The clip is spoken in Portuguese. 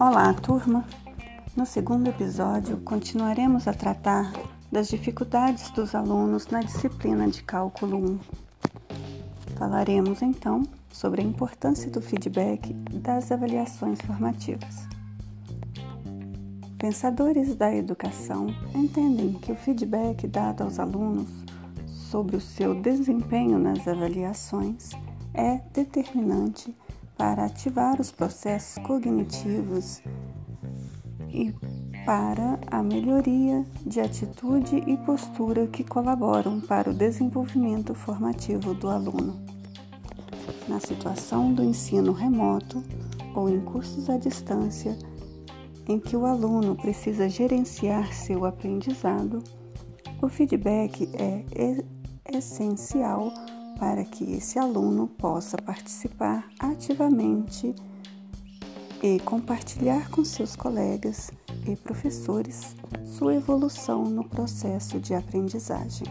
Olá, turma! No segundo episódio, continuaremos a tratar das dificuldades dos alunos na disciplina de Cálculo 1. Falaremos então sobre a importância do feedback das avaliações formativas. Pensadores da educação entendem que o feedback dado aos alunos sobre o seu desempenho nas avaliações é determinante para ativar os processos cognitivos e para a melhoria de atitude e postura que colaboram para o desenvolvimento formativo do aluno. Na situação do ensino remoto ou em cursos à distância, em que o aluno precisa gerenciar seu aprendizado, o feedback é essencial para que esse aluno possa participar ativamente e compartilhar com seus colegas e professores sua evolução no processo de aprendizagem.